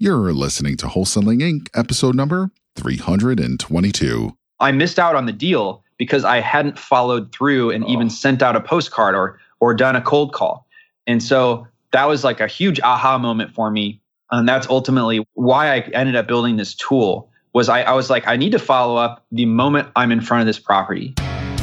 You're listening to Wholesaling Inc., episode number 322. I missed out on the deal because I hadn't followed through and oh. even sent out a postcard or or done a cold call. And so that was like a huge aha moment for me. And that's ultimately why I ended up building this tool was I, I was like, I need to follow up the moment I'm in front of this property.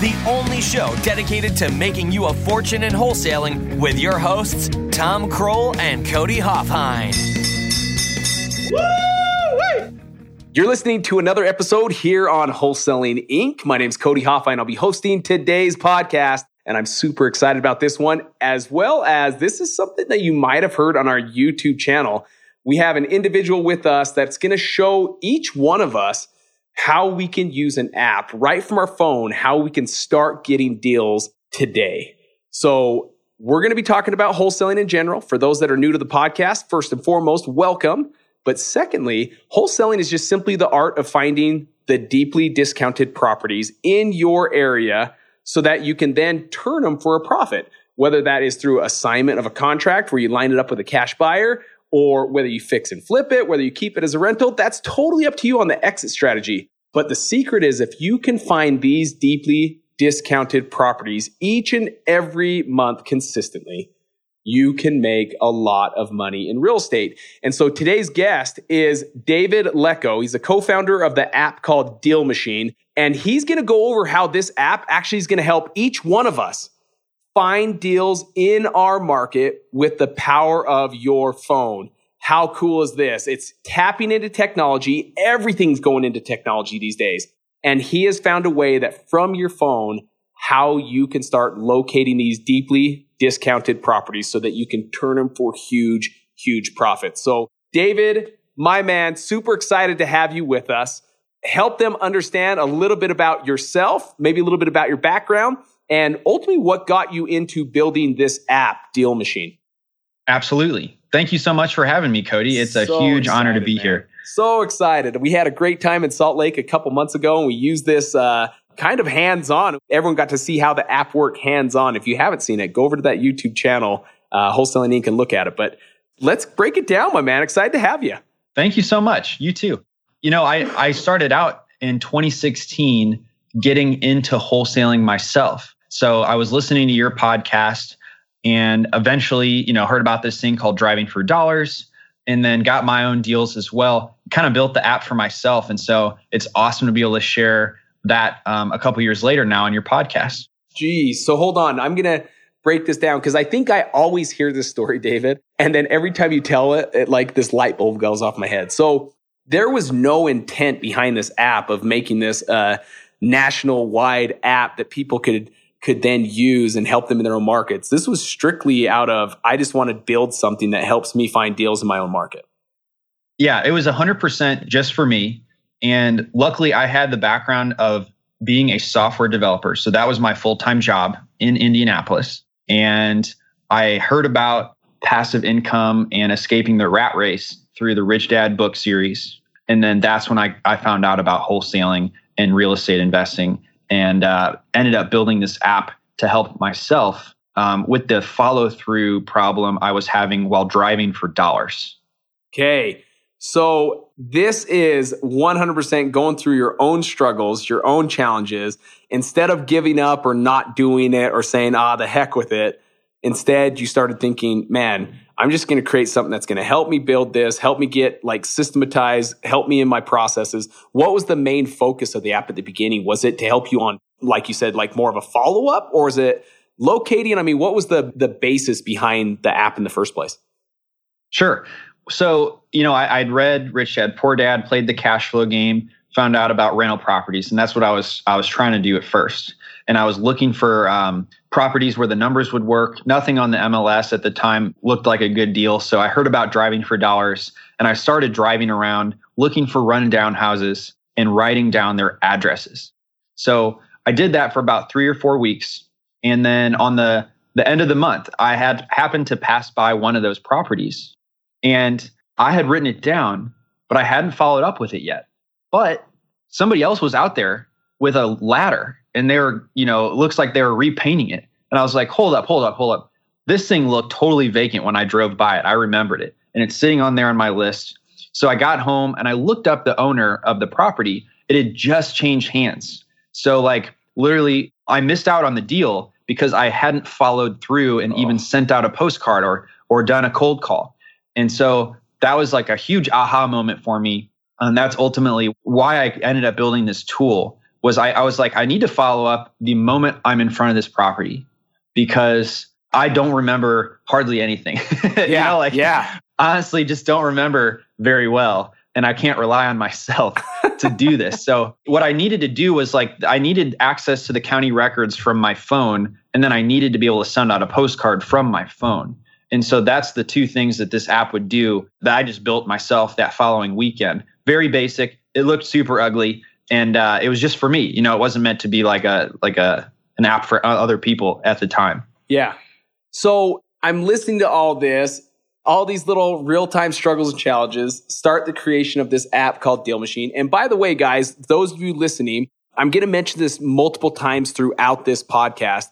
the only show dedicated to making you a fortune in wholesaling with your hosts, Tom Krol and Cody Hofhine. You're listening to another episode here on Wholesaling Inc. My name's Cody Hofhine. I'll be hosting today's podcast, and I'm super excited about this one, as well as this is something that you might have heard on our YouTube channel. We have an individual with us that's going to show each one of us how we can use an app right from our phone, how we can start getting deals today. So we're going to be talking about wholesaling in general. For those that are new to the podcast, first and foremost, welcome. But secondly, wholesaling is just simply the art of finding the deeply discounted properties in your area so that you can then turn them for a profit. Whether that is through assignment of a contract where you line it up with a cash buyer or whether you fix and flip it, whether you keep it as a rental, that's totally up to you on the exit strategy. But the secret is if you can find these deeply discounted properties each and every month consistently, you can make a lot of money in real estate. And so today's guest is David Lecko. He's a co-founder of the app called Deal Machine. And he's going to go over how this app actually is going to help each one of us find deals in our market with the power of your phone. How cool is this? It's tapping into technology. Everything's going into technology these days. And he has found a way that from your phone, how you can start locating these deeply discounted properties so that you can turn them for huge, huge profits. So David, my man, super excited to have you with us. Help them understand a little bit about yourself, maybe a little bit about your background, and ultimately what got you into building this app, Deal Machine. Absolutely. Thank you so much for having me, Cody. It's a huge excited, honor to be man. here. So excited. We had a great time in Salt Lake a couple months ago, and we used this uh, kind of hands on. Everyone got to see how the app worked hands on. If you haven't seen it, go over to that YouTube channel, uh, Wholesaling Inc., and look at it. But let's break it down, my man. Excited to have you. Thank you so much. You too. You know, I, I started out in 2016 getting into wholesaling myself. So I was listening to your podcast and eventually, you know, heard about this thing called driving for dollars and then got my own deals as well. Kind of built the app for myself. And so it's awesome to be able to share that um, a couple years later now on your podcast. Geez. So hold on. I'm going to break this down because I think I always hear this story, David. And then every time you tell it, it like this light bulb goes off my head. So there was no intent behind this app of making this a national wide app that people could could then use and help them in their own markets. This was strictly out of, I just want to build something that helps me find deals in my own market. Yeah, it was 100% just for me. And luckily, I had the background of being a software developer. So that was my full time job in Indianapolis. And I heard about passive income and escaping the rat race through the Rich Dad book series. And then that's when I, I found out about wholesaling and real estate investing and uh, ended up building this app to help myself um, with the follow through problem I was having while driving for dollars. Okay. So this is 100% going through your own struggles, your own challenges. Instead of giving up or not doing it or saying, ah, the heck with it, instead you started thinking, man, I'm just going to create something that's going to help me build this, help me get like systematized, help me in my processes. What was the main focus of the app at the beginning? Was it to help you on, like you said, like more of a follow up or is it locating? I mean, what was the, the basis behind the app in the first place? Sure. So, you know, I, would read Rich Dad Poor Dad, played the cash flow game, found out about rental properties. And that's what I was, I was trying to do at first and I was looking for um, properties where the numbers would work. Nothing on the MLS at the time looked like a good deal. So I heard about driving for dollars and I started driving around looking for rundown houses and writing down their addresses. So I did that for about three or four weeks. And then on the, the end of the month, I had happened to pass by one of those properties and I had written it down, but I hadn't followed up with it yet. But somebody else was out there with a ladder and they were, you know, it looks like they were repainting it. And I was like, hold up, hold up, hold up. This thing looked totally vacant when I drove by it. I remembered it and it's sitting on there on my list. So I got home and I looked up the owner of the property. It had just changed hands. So, like, literally, I missed out on the deal because I hadn't followed through and oh. even sent out a postcard or or done a cold call. And so that was like a huge aha moment for me. And that's ultimately why I ended up building this tool was I, I was like, I need to follow up the moment I'm in front of this property because I don't remember hardly anything. yeah. you know, like yeah. honestly just don't remember very well. And I can't rely on myself to do this. So what I needed to do was like I needed access to the county records from my phone. And then I needed to be able to send out a postcard from my phone. And so that's the two things that this app would do that I just built myself that following weekend. Very basic. It looked super ugly, and uh, it was just for me. You know, it wasn't meant to be like a like a an app for other people at the time. Yeah. So I'm listening to all this, all these little real time struggles and challenges. Start the creation of this app called Deal Machine. And by the way, guys, those of you listening, I'm going to mention this multiple times throughout this podcast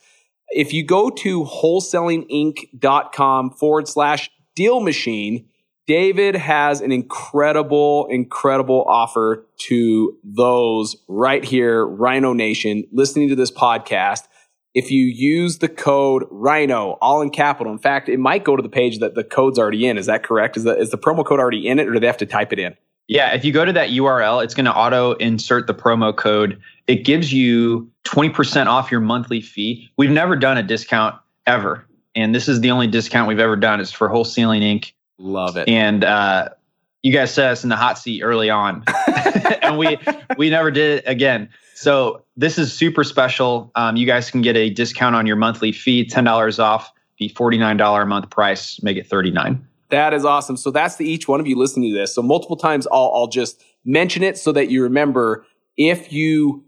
if you go to wholesalinginc.com forward slash deal machine, David has an incredible, incredible offer to those right here, Rhino Nation, listening to this podcast. If you use the code Rhino, all in capital, in fact, it might go to the page that the code's already in. Is that correct? Is the, is the promo code already in it or do they have to type it in? Yeah, if you go to that URL, it's going to auto insert the promo code. It gives you 20% off your monthly fee. We've never done a discount ever. And this is the only discount we've ever done It's for Whole Wholesaling Inc. Love it. And uh, you guys set us in the hot seat early on. and we we never did it again. So this is super special. Um, you guys can get a discount on your monthly fee, $10 off the $49 a month price, make it 39 that is awesome. So that's the each one of you listening to this. So multiple times I'll, I'll just mention it so that you remember if you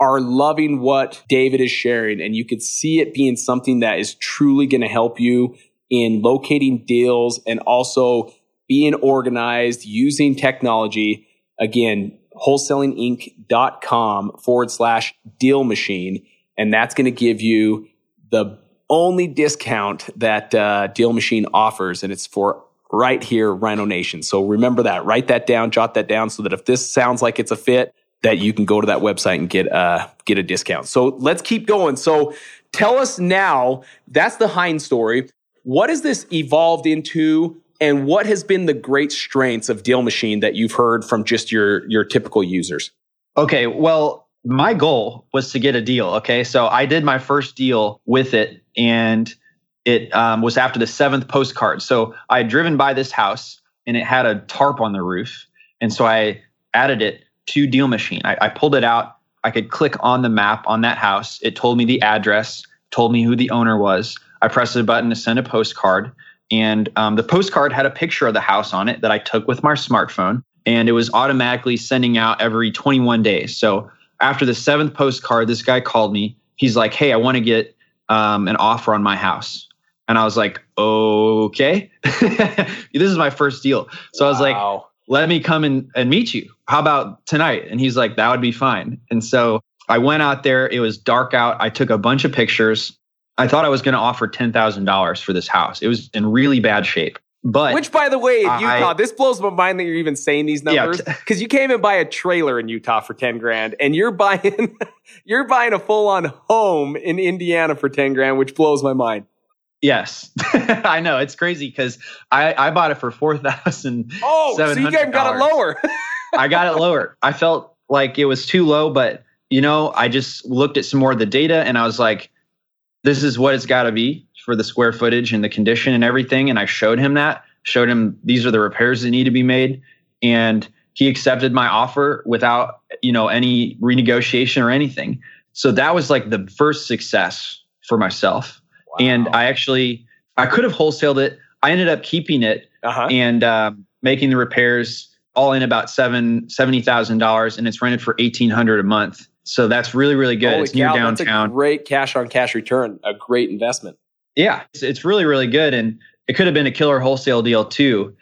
are loving what David is sharing and you could see it being something that is truly going to help you in locating deals and also being organized using technology. Again, wholesalinginc.com forward slash deal machine. And that's going to give you the only discount that uh, Deal Machine offers, and it's for right here, Rhino Nation. So remember that. Write that down, jot that down, so that if this sounds like it's a fit, that you can go to that website and get uh, get a discount. So let's keep going. So tell us now. That's the Hind story. What has this evolved into? And what has been the great strengths of Deal Machine that you've heard from just your your typical users? Okay, well, my goal was to get a deal. Okay, so I did my first deal with it, and it um, was after the seventh postcard. So I had driven by this house and it had a tarp on the roof. And so I added it to Deal Machine. I, I pulled it out. I could click on the map on that house. It told me the address, told me who the owner was. I pressed a button to send a postcard. And um, the postcard had a picture of the house on it that I took with my smartphone. And it was automatically sending out every 21 days. So after the seventh postcard, this guy called me. He's like, Hey, I want to get um, an offer on my house. And I was like, okay, this is my first deal. So wow. I was like, let me come and, and meet you. How about tonight? And he's like, that would be fine. And so I went out there. It was dark out. I took a bunch of pictures. I thought I was going to offer $10,000 for this house. It was in really bad shape. But which, by the way, in Utah, I, this blows my mind that you're even saying these numbers because yeah. you came and buy a trailer in Utah for ten grand, and you're buying you're buying a full on home in Indiana for ten grand, which blows my mind. Yes, I know it's crazy because I I bought it for four thousand. Oh, so you got it lower. I got it lower. I felt like it was too low, but you know, I just looked at some more of the data and I was like, this is what it's got to be for the square footage and the condition and everything. And I showed him that, showed him these are the repairs that need to be made, and he accepted my offer without you know any renegotiation or anything. So that was like the first success for myself and I actually I could have wholesaled it. I ended up keeping it uh-huh. and uh, making the repairs all in about seven seventy thousand dollars, and it's rented for eighteen hundred a month. So that's really, really good. Holy it's near downtown. Great cash on cash return. A great investment. Yeah, it's, it's really, really good. And it could have been a killer wholesale deal too.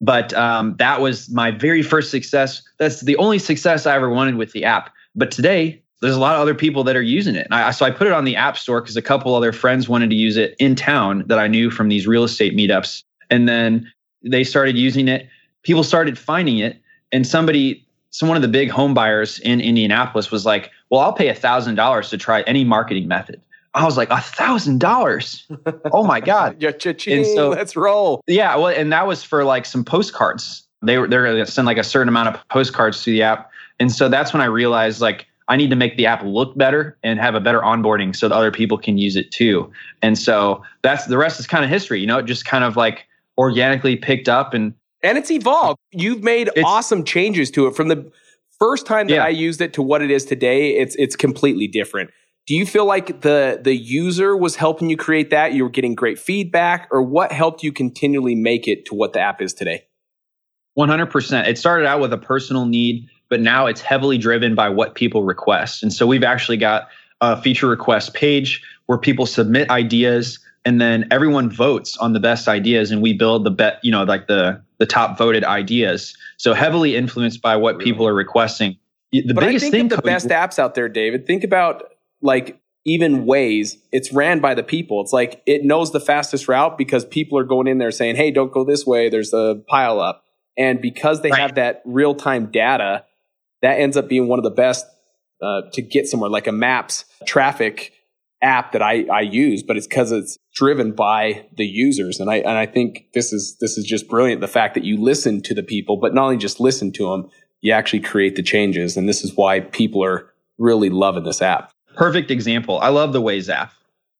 But um, that was my very first success. That's the only success I ever wanted with the app. But today, there's a lot of other people that are using it. I, so I put it on the App Store because a couple other friends wanted to use it in town that I knew from these real estate meetups. And then they started using it. People started finding it. And somebody, some one of the big home buyers in Indianapolis was like, well, I'll pay a thousand dollars to try any marketing method. I was like, a thousand dollars. Oh my God. yeah, cha-ching, so- let's roll. Yeah, well, and that was for like some postcards. They were they're gonna send like a certain amount of postcards to the app. And so that's when I realized like I need to make the app look better and have a better onboarding so that other people can use it too. And so that's the rest is kind of history. You know, it just kind of like organically picked up and And it's evolved. You've made It's- awesome changes to it from the first time that Yeah. I used it to what it is today. It's it's completely different. Do you feel like the the user was helping you create that? You were getting great feedback, or what helped you continually make it to what the app is today? 100%. It started out with a personal need, but now it's heavily driven by what people request. And so we've actually got a feature request page where people submit ideas and then everyone votes on the best ideas and we build the bet, you know, like the the top voted ideas. So heavily influenced by what people are requesting. The but biggest I think thing of the Cody, best apps out there, David. Think about like even Waze. It's ran by the people. It's like it knows the fastest route because people are going in there saying, "Hey, don't go this way. There's a pile up." And because they Right. have that real time data, that ends up being one of the best uh, to get somewhere. Like a Maps traffic app that I, I use, but it's because it's driven by the users. And I and I think this is this is just brilliant. The fact that you listen to the people, but not only just listen to them, you actually create the changes. And this is why people are really loving this app. perfect example. I love the Waze app.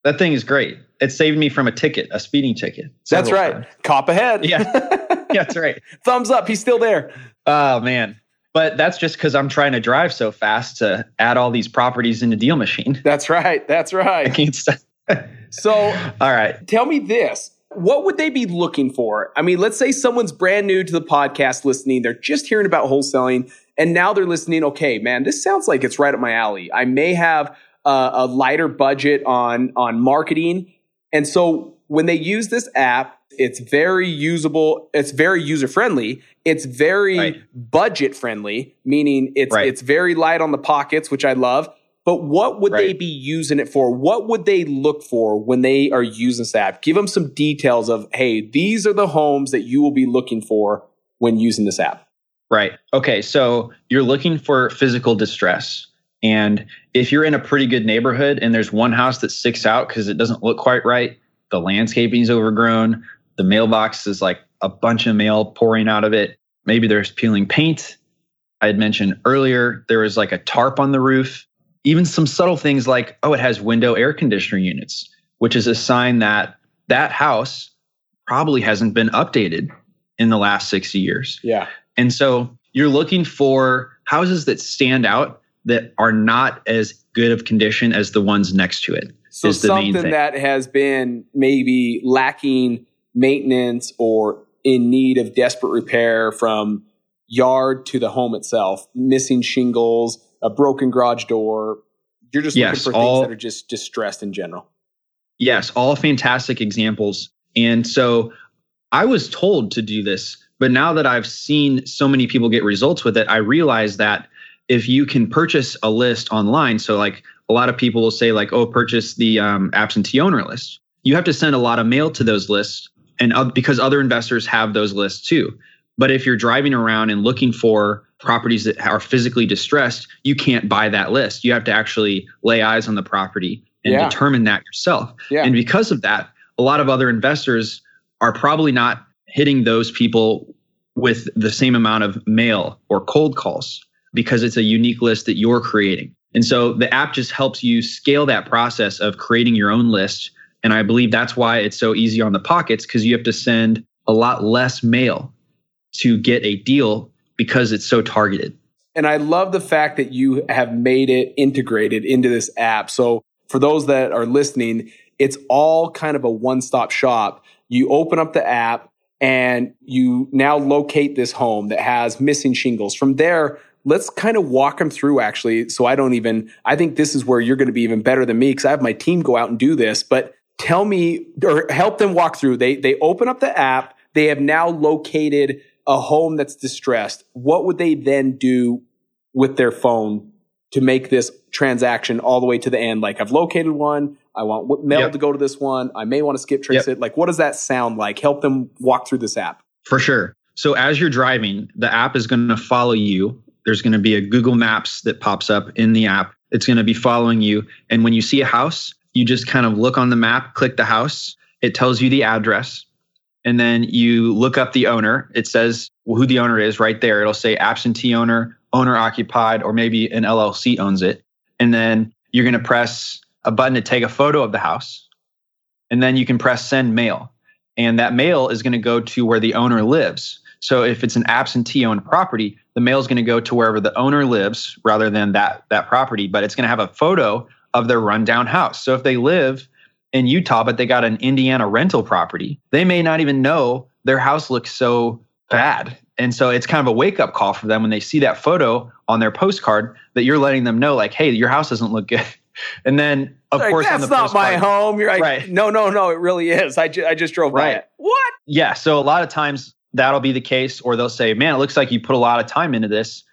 That thing is great. It saved me from a ticket, a speeding ticket. That's right. times. Cop ahead. Yeah. Yeah, that's right. Thumbs up. He's still there. Oh man. But that's just because I'm trying to drive so fast to add all these properties in the Deal Machine. That's right. That's right. I can't stop. So all right. tell me this. What would they be looking for? I mean, let's say someone's brand new to the podcast listening. They're just hearing about wholesaling and now they're listening. Okay, man, this sounds like it's right up my alley. I may have a, a lighter budget on, on marketing. And so when they use this app, it's very usable. It's very user friendly. It's very Right. budget friendly, meaning it's, Right. it's very light on the pockets, which I love. But what would they be using it for? What would they look for when they are using this app? Give them some details of, hey, these are the homes that you will be looking for when using this app. Right. Okay. So you're looking for physical distress. And if you're in a pretty good neighborhood and there's one house that sticks out because it doesn't look quite right, the landscaping's overgrown, the mailbox is like a bunch of mail pouring out of it. Maybe there's peeling paint. I had mentioned earlier there was like a tarp on the roof. Even some subtle things like, oh, it has window air conditioner units, which is a sign that that house probably hasn't been updated in the last 60 years. Yeah. And so you're looking for houses that stand out that are not as good of condition as the ones next to it. So is the main something thing. that has been maybe lacking maintenance or in need of desperate repair from yard to the home itself, missing shingles, a broken garage door. You're just Yes, looking for all- things that are just distressed in general. Yes, all fantastic examples. And so I was told to do this, but now that I've seen so many people get results with it, I realize that if you can purchase a list online, so like a lot of people will say, like, oh, purchase the um, absentee owner list. You have to send a lot of mail to those lists, and uh, because other investors have those lists too. But if you're driving around and looking for properties that are physically distressed, you can't buy that list. You have to actually lay eyes on the property and Yeah. determine that yourself. Yeah. And because of that, a lot of other investors are probably not hitting those people with the same amount of mail or cold calls because it's a unique list that you're creating. And so the app just helps you scale that process of creating your own list. And I believe that's why it's so easy on the pockets because you have to send a lot less mail to get a deal because it's so targeted. And I love the fact that you have made it integrated into this app. So for those that are listening, it's all kind of a one stop shop. You open up the app and you now locate this home that has missing shingles. From there, let's kind of walk them through actually. So I don't even, I think this is where you're going to be even better than me because I have my team go out and do this. But tell me or help them walk through. They, they open up the app. They have now located a home that's distressed. What would they then do with their phone to make this transaction all the way to the end? Like I've located one. I want mail yep. to go to this one. I may want to skip trace yep. it. Like, what does that sound like? Help them walk through this app. For sure. So as you're driving, the app is going to follow you. There's going to be a Google Maps that pops up in the app. It's going to be following you. And when you see a house, you just kind of look on the map, click the house. It tells you the address. And then you look up the owner. It says who the owner is right there. It'll say absentee owner, owner occupied, or maybe an LLC owns it. And then you're going to press a button to take a photo of the house. And then you can press send mail. And that mail is going to go to where the owner lives. So if it's an absentee owned property, the mail is going to go to wherever the owner lives rather than that that property, but it's going to have a photo of their rundown house. So if they live in Utah but they got an Indiana rental property, they may not even know their house looks so bad. And so it's kind of a wake up call for them when they see that photo on their postcard that you're letting them know like, "Hey, your house doesn't look good." And then, of like, course, that's not my home. You're like, right. no, no, no, it really is. I, ju- I just drove right. by it. What? Yeah. So a lot of times that'll be the case, or they'll say, "Man, it looks like you put a lot of time into this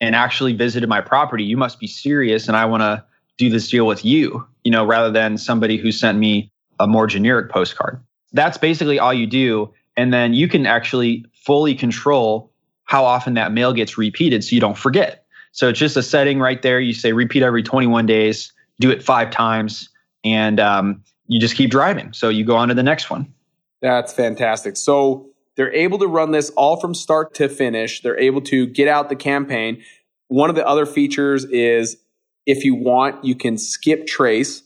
and actually visited my property. You must be serious, and I want to do this deal with you." You know, rather than somebody who sent me a more generic postcard. That's basically all you do, and then you can actually fully control how often that mail gets repeated, so you don't forget. So it's just a setting right there. You say repeat every 21 days, do it five times, and um, you just keep driving. So you go on to the next one. That's fantastic. So they're able to run this all from start to finish. They're able to get out the campaign. One of the other features is if you want, you can skip trace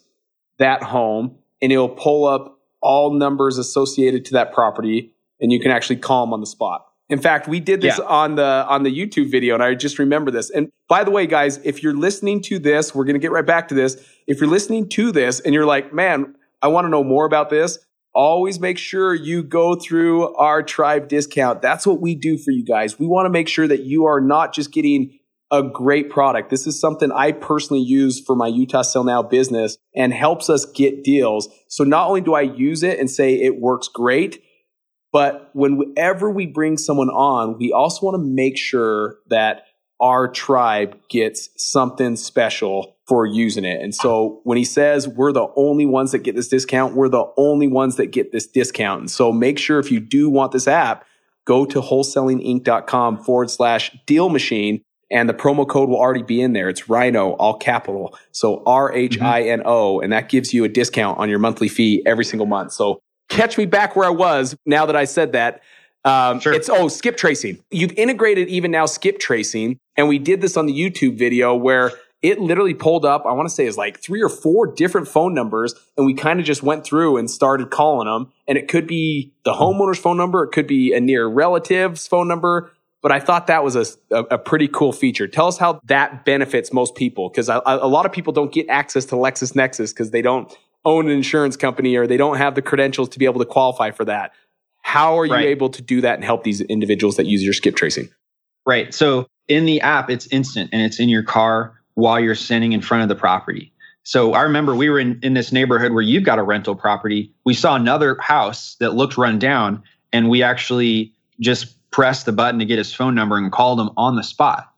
that home and it'll pull up all numbers associated to that property and you can actually call them on the spot. In fact, we did this yeah. on the on the YouTube video and I just remember this. And by the way, guys, if you're listening to this, we're going to get right back to this. If you're listening to this and you're like, "Man, I want to know more about this," always make sure you go through our tribe discount. That's what we do for you guys. We want to make sure that you are not just getting a great product. This is something I personally use for my Utah Sell Now business and helps us get deals. So not only do I use it and say it works great, but whenever we bring someone on, we also want to make sure that our tribe gets something special for using it. And so when he says we're the only ones that get this discount, we're the only ones that get this discount. And so make sure if you do want this app, go to wholesalinginc.com forward slash deal machine. And the promo code will already be in there. It's Rhino, all capital. So R H I N O. And that gives you a discount on your monthly fee every single month. So catch me back where I was now that I said that. Um, sure. It's, oh, skip tracing. You've integrated even now skip tracing. And we did this on the YouTube video where it literally pulled up, I want to say is like three or four different phone numbers. And we kind of just went through and started calling them. And it could be the homeowner's phone number. It could be a near relative's phone number. But I thought that was a, a, a pretty cool feature. Tell us how that benefits most people. Cause a, a lot of people don't get access to LexisNexis because they don't own an insurance company or they don't have the credentials to be able to qualify for that. How are you right. able to do that and help these individuals that use your skip tracing? Right. So in the app, it's instant and it's in your car while you're standing in front of the property. So I remember we were in, in this neighborhood where you've got a rental property. We saw another house that looked run down, and we actually just pressed the button to get his phone number and called him on the spot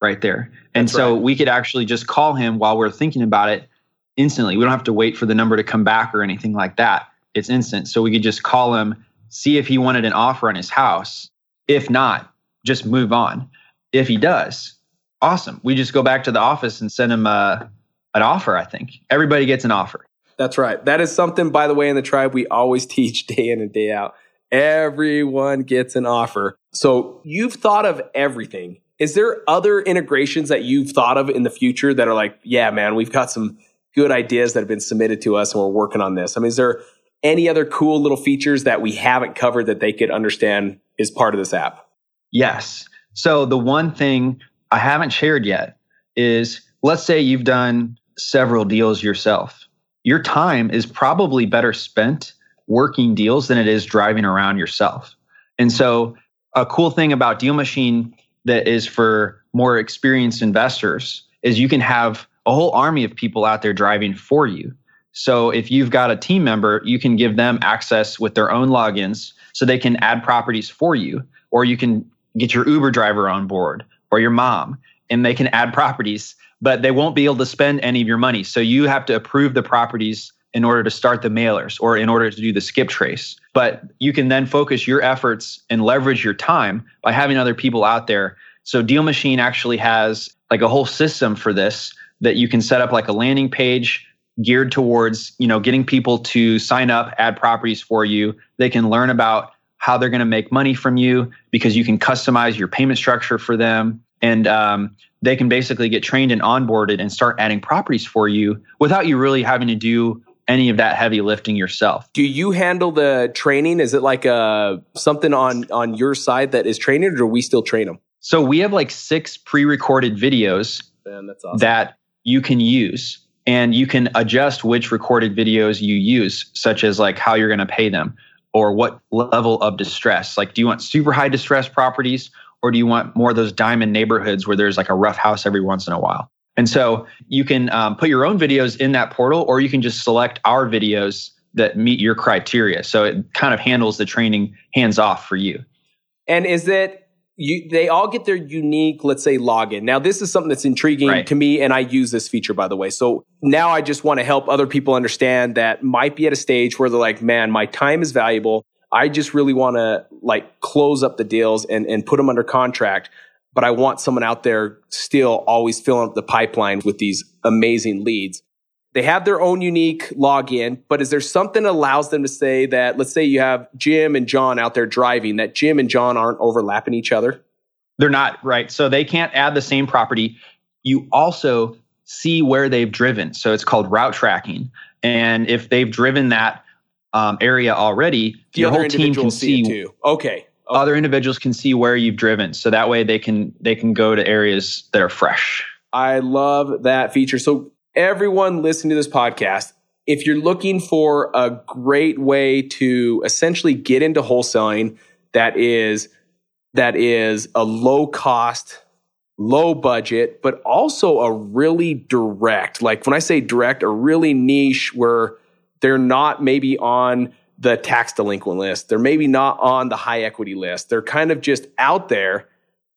right there. And That's so right. we could actually just call him while we're thinking about it instantly. We don't have to wait for the number to come back or anything like that. It's instant. So we could just call him, see if he wanted an offer on his house. If not, just move on. If he does, awesome. We just go back to the office and send him a, uh, an offer, I think. Everybody gets an offer. That's right. That is something, by the way, in the tribe we always teach day in and day out. Everyone gets an offer. So you've thought of everything. Is there other integrations that you've thought of in the future that are like, yeah, man, we've got some good ideas that have been submitted to us and we're working on this? I mean, is there any other cool little features that we haven't covered that they could understand is part of this app? Yes. So the one thing I haven't shared yet is let's say you've done several deals yourself. Your time is probably better spent working deals than it is driving around yourself. And so, a cool thing about Deal Machine that is for more experienced investors is you can have a whole army of people out there driving for you. So if you've got a team member, you can give them access with their own logins so they can add properties for you, or you can get your Uber driver on board or your mom and they can add properties, but they won't be able to spend any of your money. So you have to approve the properties in order to start the mailers or in order to do the skip trace. But you can then focus your efforts and leverage your time by having other people out there. So Deal Machine actually has like a whole system for this that you can set up like a landing page geared towards, you know, getting people to sign up, add properties for you. They can learn about how they're going to make money from you because you can customize your payment structure for them and um, they can basically get trained and onboarded and start adding properties for you without you really having to do any of that heavy lifting yourself. Do you handle the training? Is it like a uh, something on on your side that is training, or do we still train them? So we have like six pre-recorded videos Man, awesome. that you can use, and you can adjust which recorded videos you use, such as like how you're going to pay them or what level of distress. Like, do you want super high distress properties, or do you want more of those diamond neighborhoods where there's like a rough house every once in a while? And so you can um, put your own videos in that portal, or you can just select our videos that meet your criteria. So it kind of handles the training hands off for you. And is it you? They all get their unique, let's say, login. Now, this is something that's intriguing right. to me, and I use this feature, by the way. So now I just want to help other people understand that might be at a stage where they're like, "Man, my time is valuable. I just really want to like close up the deals and, and put them under contract. But I want someone out there still always filling up the pipeline with these amazing leads. They have their own unique login, but is there something that allows them to say that, let's say you have Jim and John out there driving, that Jim and John aren't overlapping each other? They're not, right? So they can't add the same property. You also see where they've driven. So it's called route tracking. And if they've driven that um, area already, the your whole team can see, see too. Okay. Other individuals can see where you've driven, so that way they can they can go to areas that are fresh. I love that feature. So everyone listening to this podcast, if you're looking for a great way to essentially get into wholesaling that is that is a low cost low budget but also a really direct like when i say direct a really niche where they're not maybe on the tax delinquent list. They're maybe not on the high equity list. They're kind of just out there,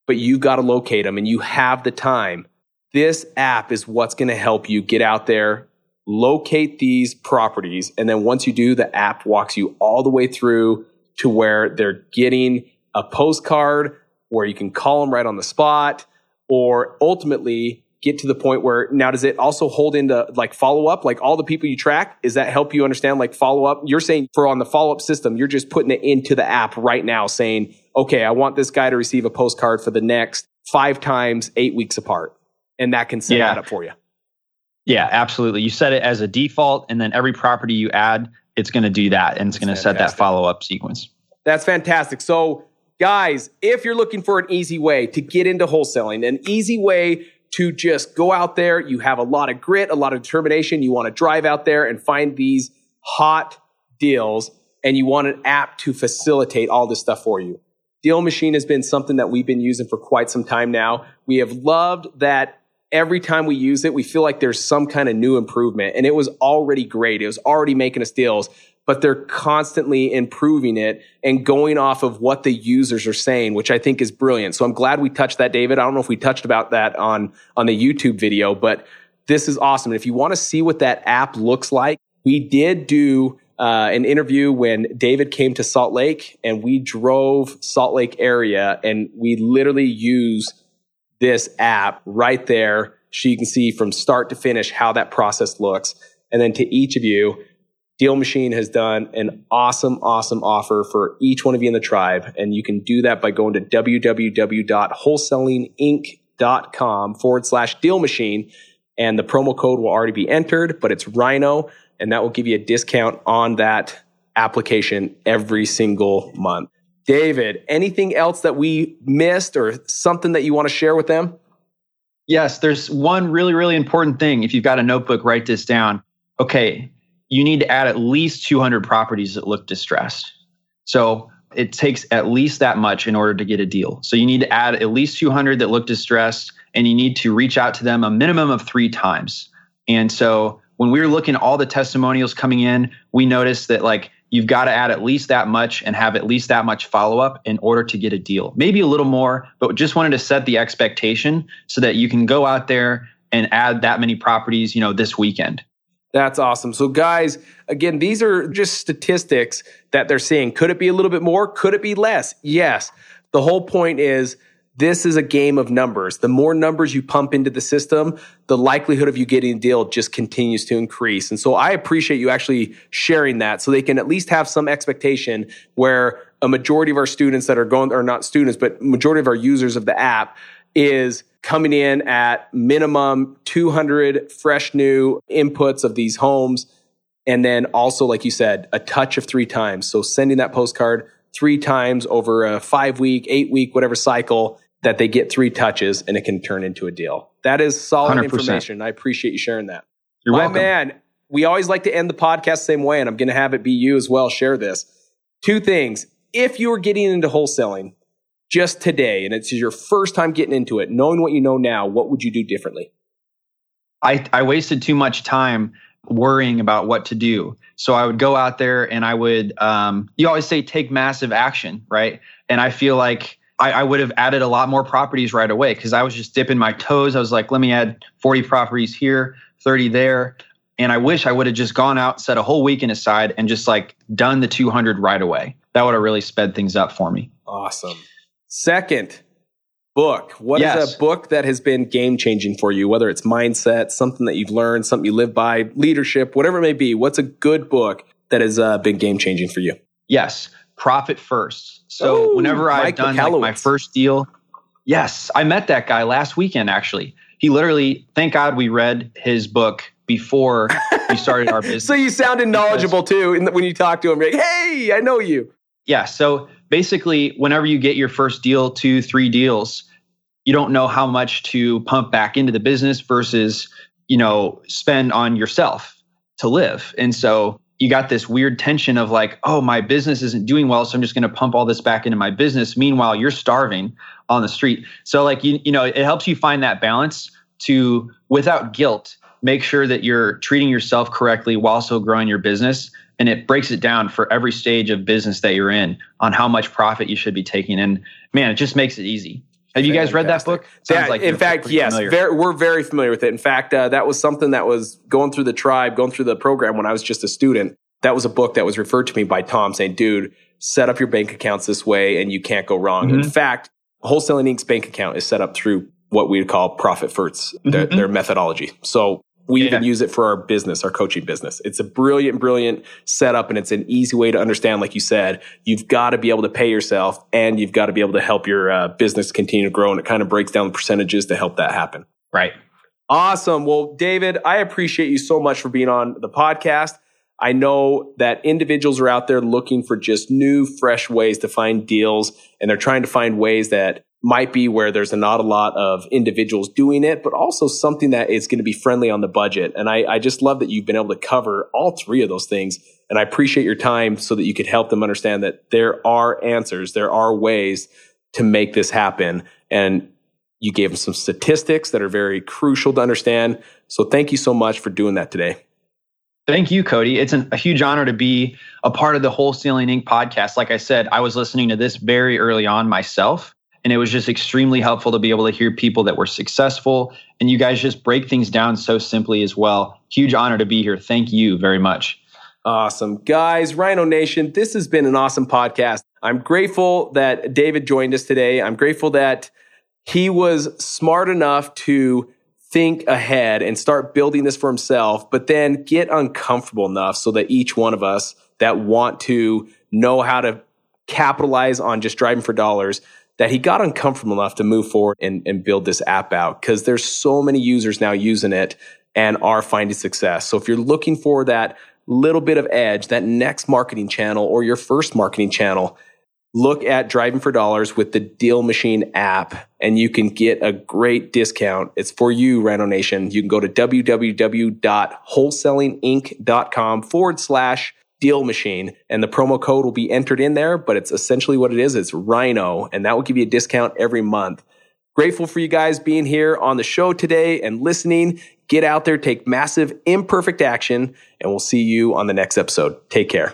but you got to locate them and you have the time. This app is what's going to help you get out there, locate these properties. And then once you do, the app walks you all the way through to where they're getting a postcard where you can call them right on the spot or ultimately get to the point where now does it also hold into like follow up like all the people you track is that help you understand like follow up you're saying for on the follow up system you're just putting it into the app right now saying okay i want this guy to receive a postcard for the next five times eight weeks apart. And that can set yeah. that up for you. Yeah absolutely. You set it as a default and then every property you add it's going to do that and it's going to set that follow up sequence. That's fantastic. So guys if you're looking for an easy way to get into wholesaling an easy way to just go out there. You have a lot of grit, a lot of determination. You want to drive out there and find these hot deals and you want an app to facilitate all this stuff for you. Deal Machine has been something that we've been using for quite some time now. We have loved that every time we use it, we feel like there's some kind of new improvement and it was already great. It was already making us deals but they're constantly improving it and going off of what the users are saying, which I think is brilliant. So I'm glad we touched that, David. I don't know if we touched about that on, on the YouTube video, but this is awesome. And if you want to see what that app looks like, we did do uh, an interview when David came to Salt Lake and we drove Salt Lake area and we literally use this app right there so you can see from start to finish how that process looks. And then to each of you, Deal Machine has done an awesome, awesome offer for each one of you in the tribe. And you can do that by going to www.wholesalinginc.com forward slash deal machine. And the promo code will already be entered, but it's Rhino. And that will give you a discount on that application every single month. David, anything else that we missed or something that you want to share with them? Yes, there's one really, really important thing. If you've got a notebook, write this down. Okay, you need to add at least 200 properties that look distressed. So it takes at least that much in order to get a deal. So you need to add at least 200 that look distressed and you need to reach out to them a minimum of three times. And so when we were looking at all the testimonials coming in, we noticed that like you've got to add at least that much and have at least that much follow up in order to get a deal. Maybe a little more, but just wanted to set the expectation so that you can go out there and add that many properties, you know, this weekend. That's awesome. So, guys, again, these are just statistics that they're seeing. Could it be a little bit more? Could it be less? Yes. The whole point is this is a game of numbers. The more numbers you pump into the system, the likelihood of you getting a deal just continues to increase. And so I appreciate you actually sharing that so they can at least have some expectation where a majority of our students that are going, or not students, but majority of our users of the app is coming in at minimum 200 fresh new inputs of these homes. And then also, like you said, a touch of three times. So sending that postcard three times over a five week, eight week, whatever cycle that they get three touches and it can turn into a deal. That is solid 100%. information. I appreciate you sharing that. You're My welcome. man, we always like to end the podcast the same way, and I'm going to have it be you as well. Share this. Two things. If you are getting into wholesaling, just today and it's your first time getting into it, knowing what you know now, what would you do differently? I, I wasted too much time worrying about what to do. So I would go out there and I would, um, you always say take massive action, right? And I feel like I, I would have added a lot more properties right away because I was just dipping my toes. I was like, let me add 40 properties here, 30 there. And I wish I would have just gone out, set a whole weekend aside, and just like done the 200 right away. That would have really sped things up for me. Awesome. Second, book. What yes. is a book that has been game changing for you? Whether it's mindset, something that you've learned, something you live by, leadership, whatever it may be. What's a good book that has uh, been game changing for you? Yes, Profit First. So Ooh, whenever I've Mike done like my first deal, yes, I met that guy last weekend. Actually, he literally. Thank God we read his book before we started our business. so you sounded knowledgeable too when you talk to him. Like, hey, I know you. Yeah. So basically, whenever you get your first deal, two, three deals, you don't know how much to pump back into the business versus, you know, spend on yourself to live. And so you got this weird tension of like, oh, my business isn't doing well, so I'm just going to pump all this back into my business. Meanwhile, you're starving on the street. So like you, you know, it helps you find that balance to without guilt make sure that you're treating yourself correctly while also growing your business and it breaks it down for every stage of business that you're in on how much profit you should be taking. And man, it just makes it easy. Have you guys read that book? Sounds yeah, like in fact, yes, very, we're very familiar with it. In fact, uh, that was something that was going through the tribe, going through the program when I was just a student. That was a book that was referred to me by Tom saying, dude, set up your bank accounts this way and you can't go wrong. Mm-hmm. In fact, Wholesaling Inc.'s bank account is set up through what we would call Profit First, their, mm-hmm. their methodology. So we yeah. even use it for our business, our coaching business. It's a brilliant, brilliant setup and it's an easy way to understand. Like you said, you've got to be able to pay yourself and you've got to be able to help your uh, business continue to grow. And it kind of breaks down the percentages to help that happen. Right. Awesome. Well, David, I appreciate you so much for being on the podcast. I know that individuals are out there looking for just new, fresh ways to find deals and they're trying to find ways that might be where there's not a lot of individuals doing it, but also something that is going to be friendly on the budget. And I, I, just love that you've been able to cover all three of those things. And I appreciate your time so that you could help them understand that there are answers, there are ways to make this happen. And you gave them some statistics that are very crucial to understand. So thank you so much for doing that today. Thank you, Cody. It's an, a huge honor to be a part of the Wholesaling Inc. podcast. Like I said, I was listening to this very early on myself and it was just extremely helpful to be able to hear people that were successful. And you guys just break things down so simply as well. Huge honor to be here. Thank you very much. Awesome. Guys, Rhino Nation, this has been an awesome podcast. I'm grateful that David joined us today. I'm grateful that he was smart enough to think ahead and start building this for himself, but then get uncomfortable enough so that each one of us that want to know how to capitalize on just driving for dollars that he got uncomfortable enough to move forward and, and build this app out because there's so many users now using it and are finding success. So if you're looking for that little bit of edge, that next marketing channel or your first marketing channel, look at Driving for Dollars with the Deal Machine app and you can get a great discount. It's for you, Rhino Nation. You can go to www.wholesalinginc.com forward slash deal machine and the promo code will be entered in there, but it's essentially what it is. It's Rhino and that will give you a discount every month. Grateful for you guys being here on the show today and listening. Get out there, take massive imperfect action, and we'll see you on the next episode. Take care.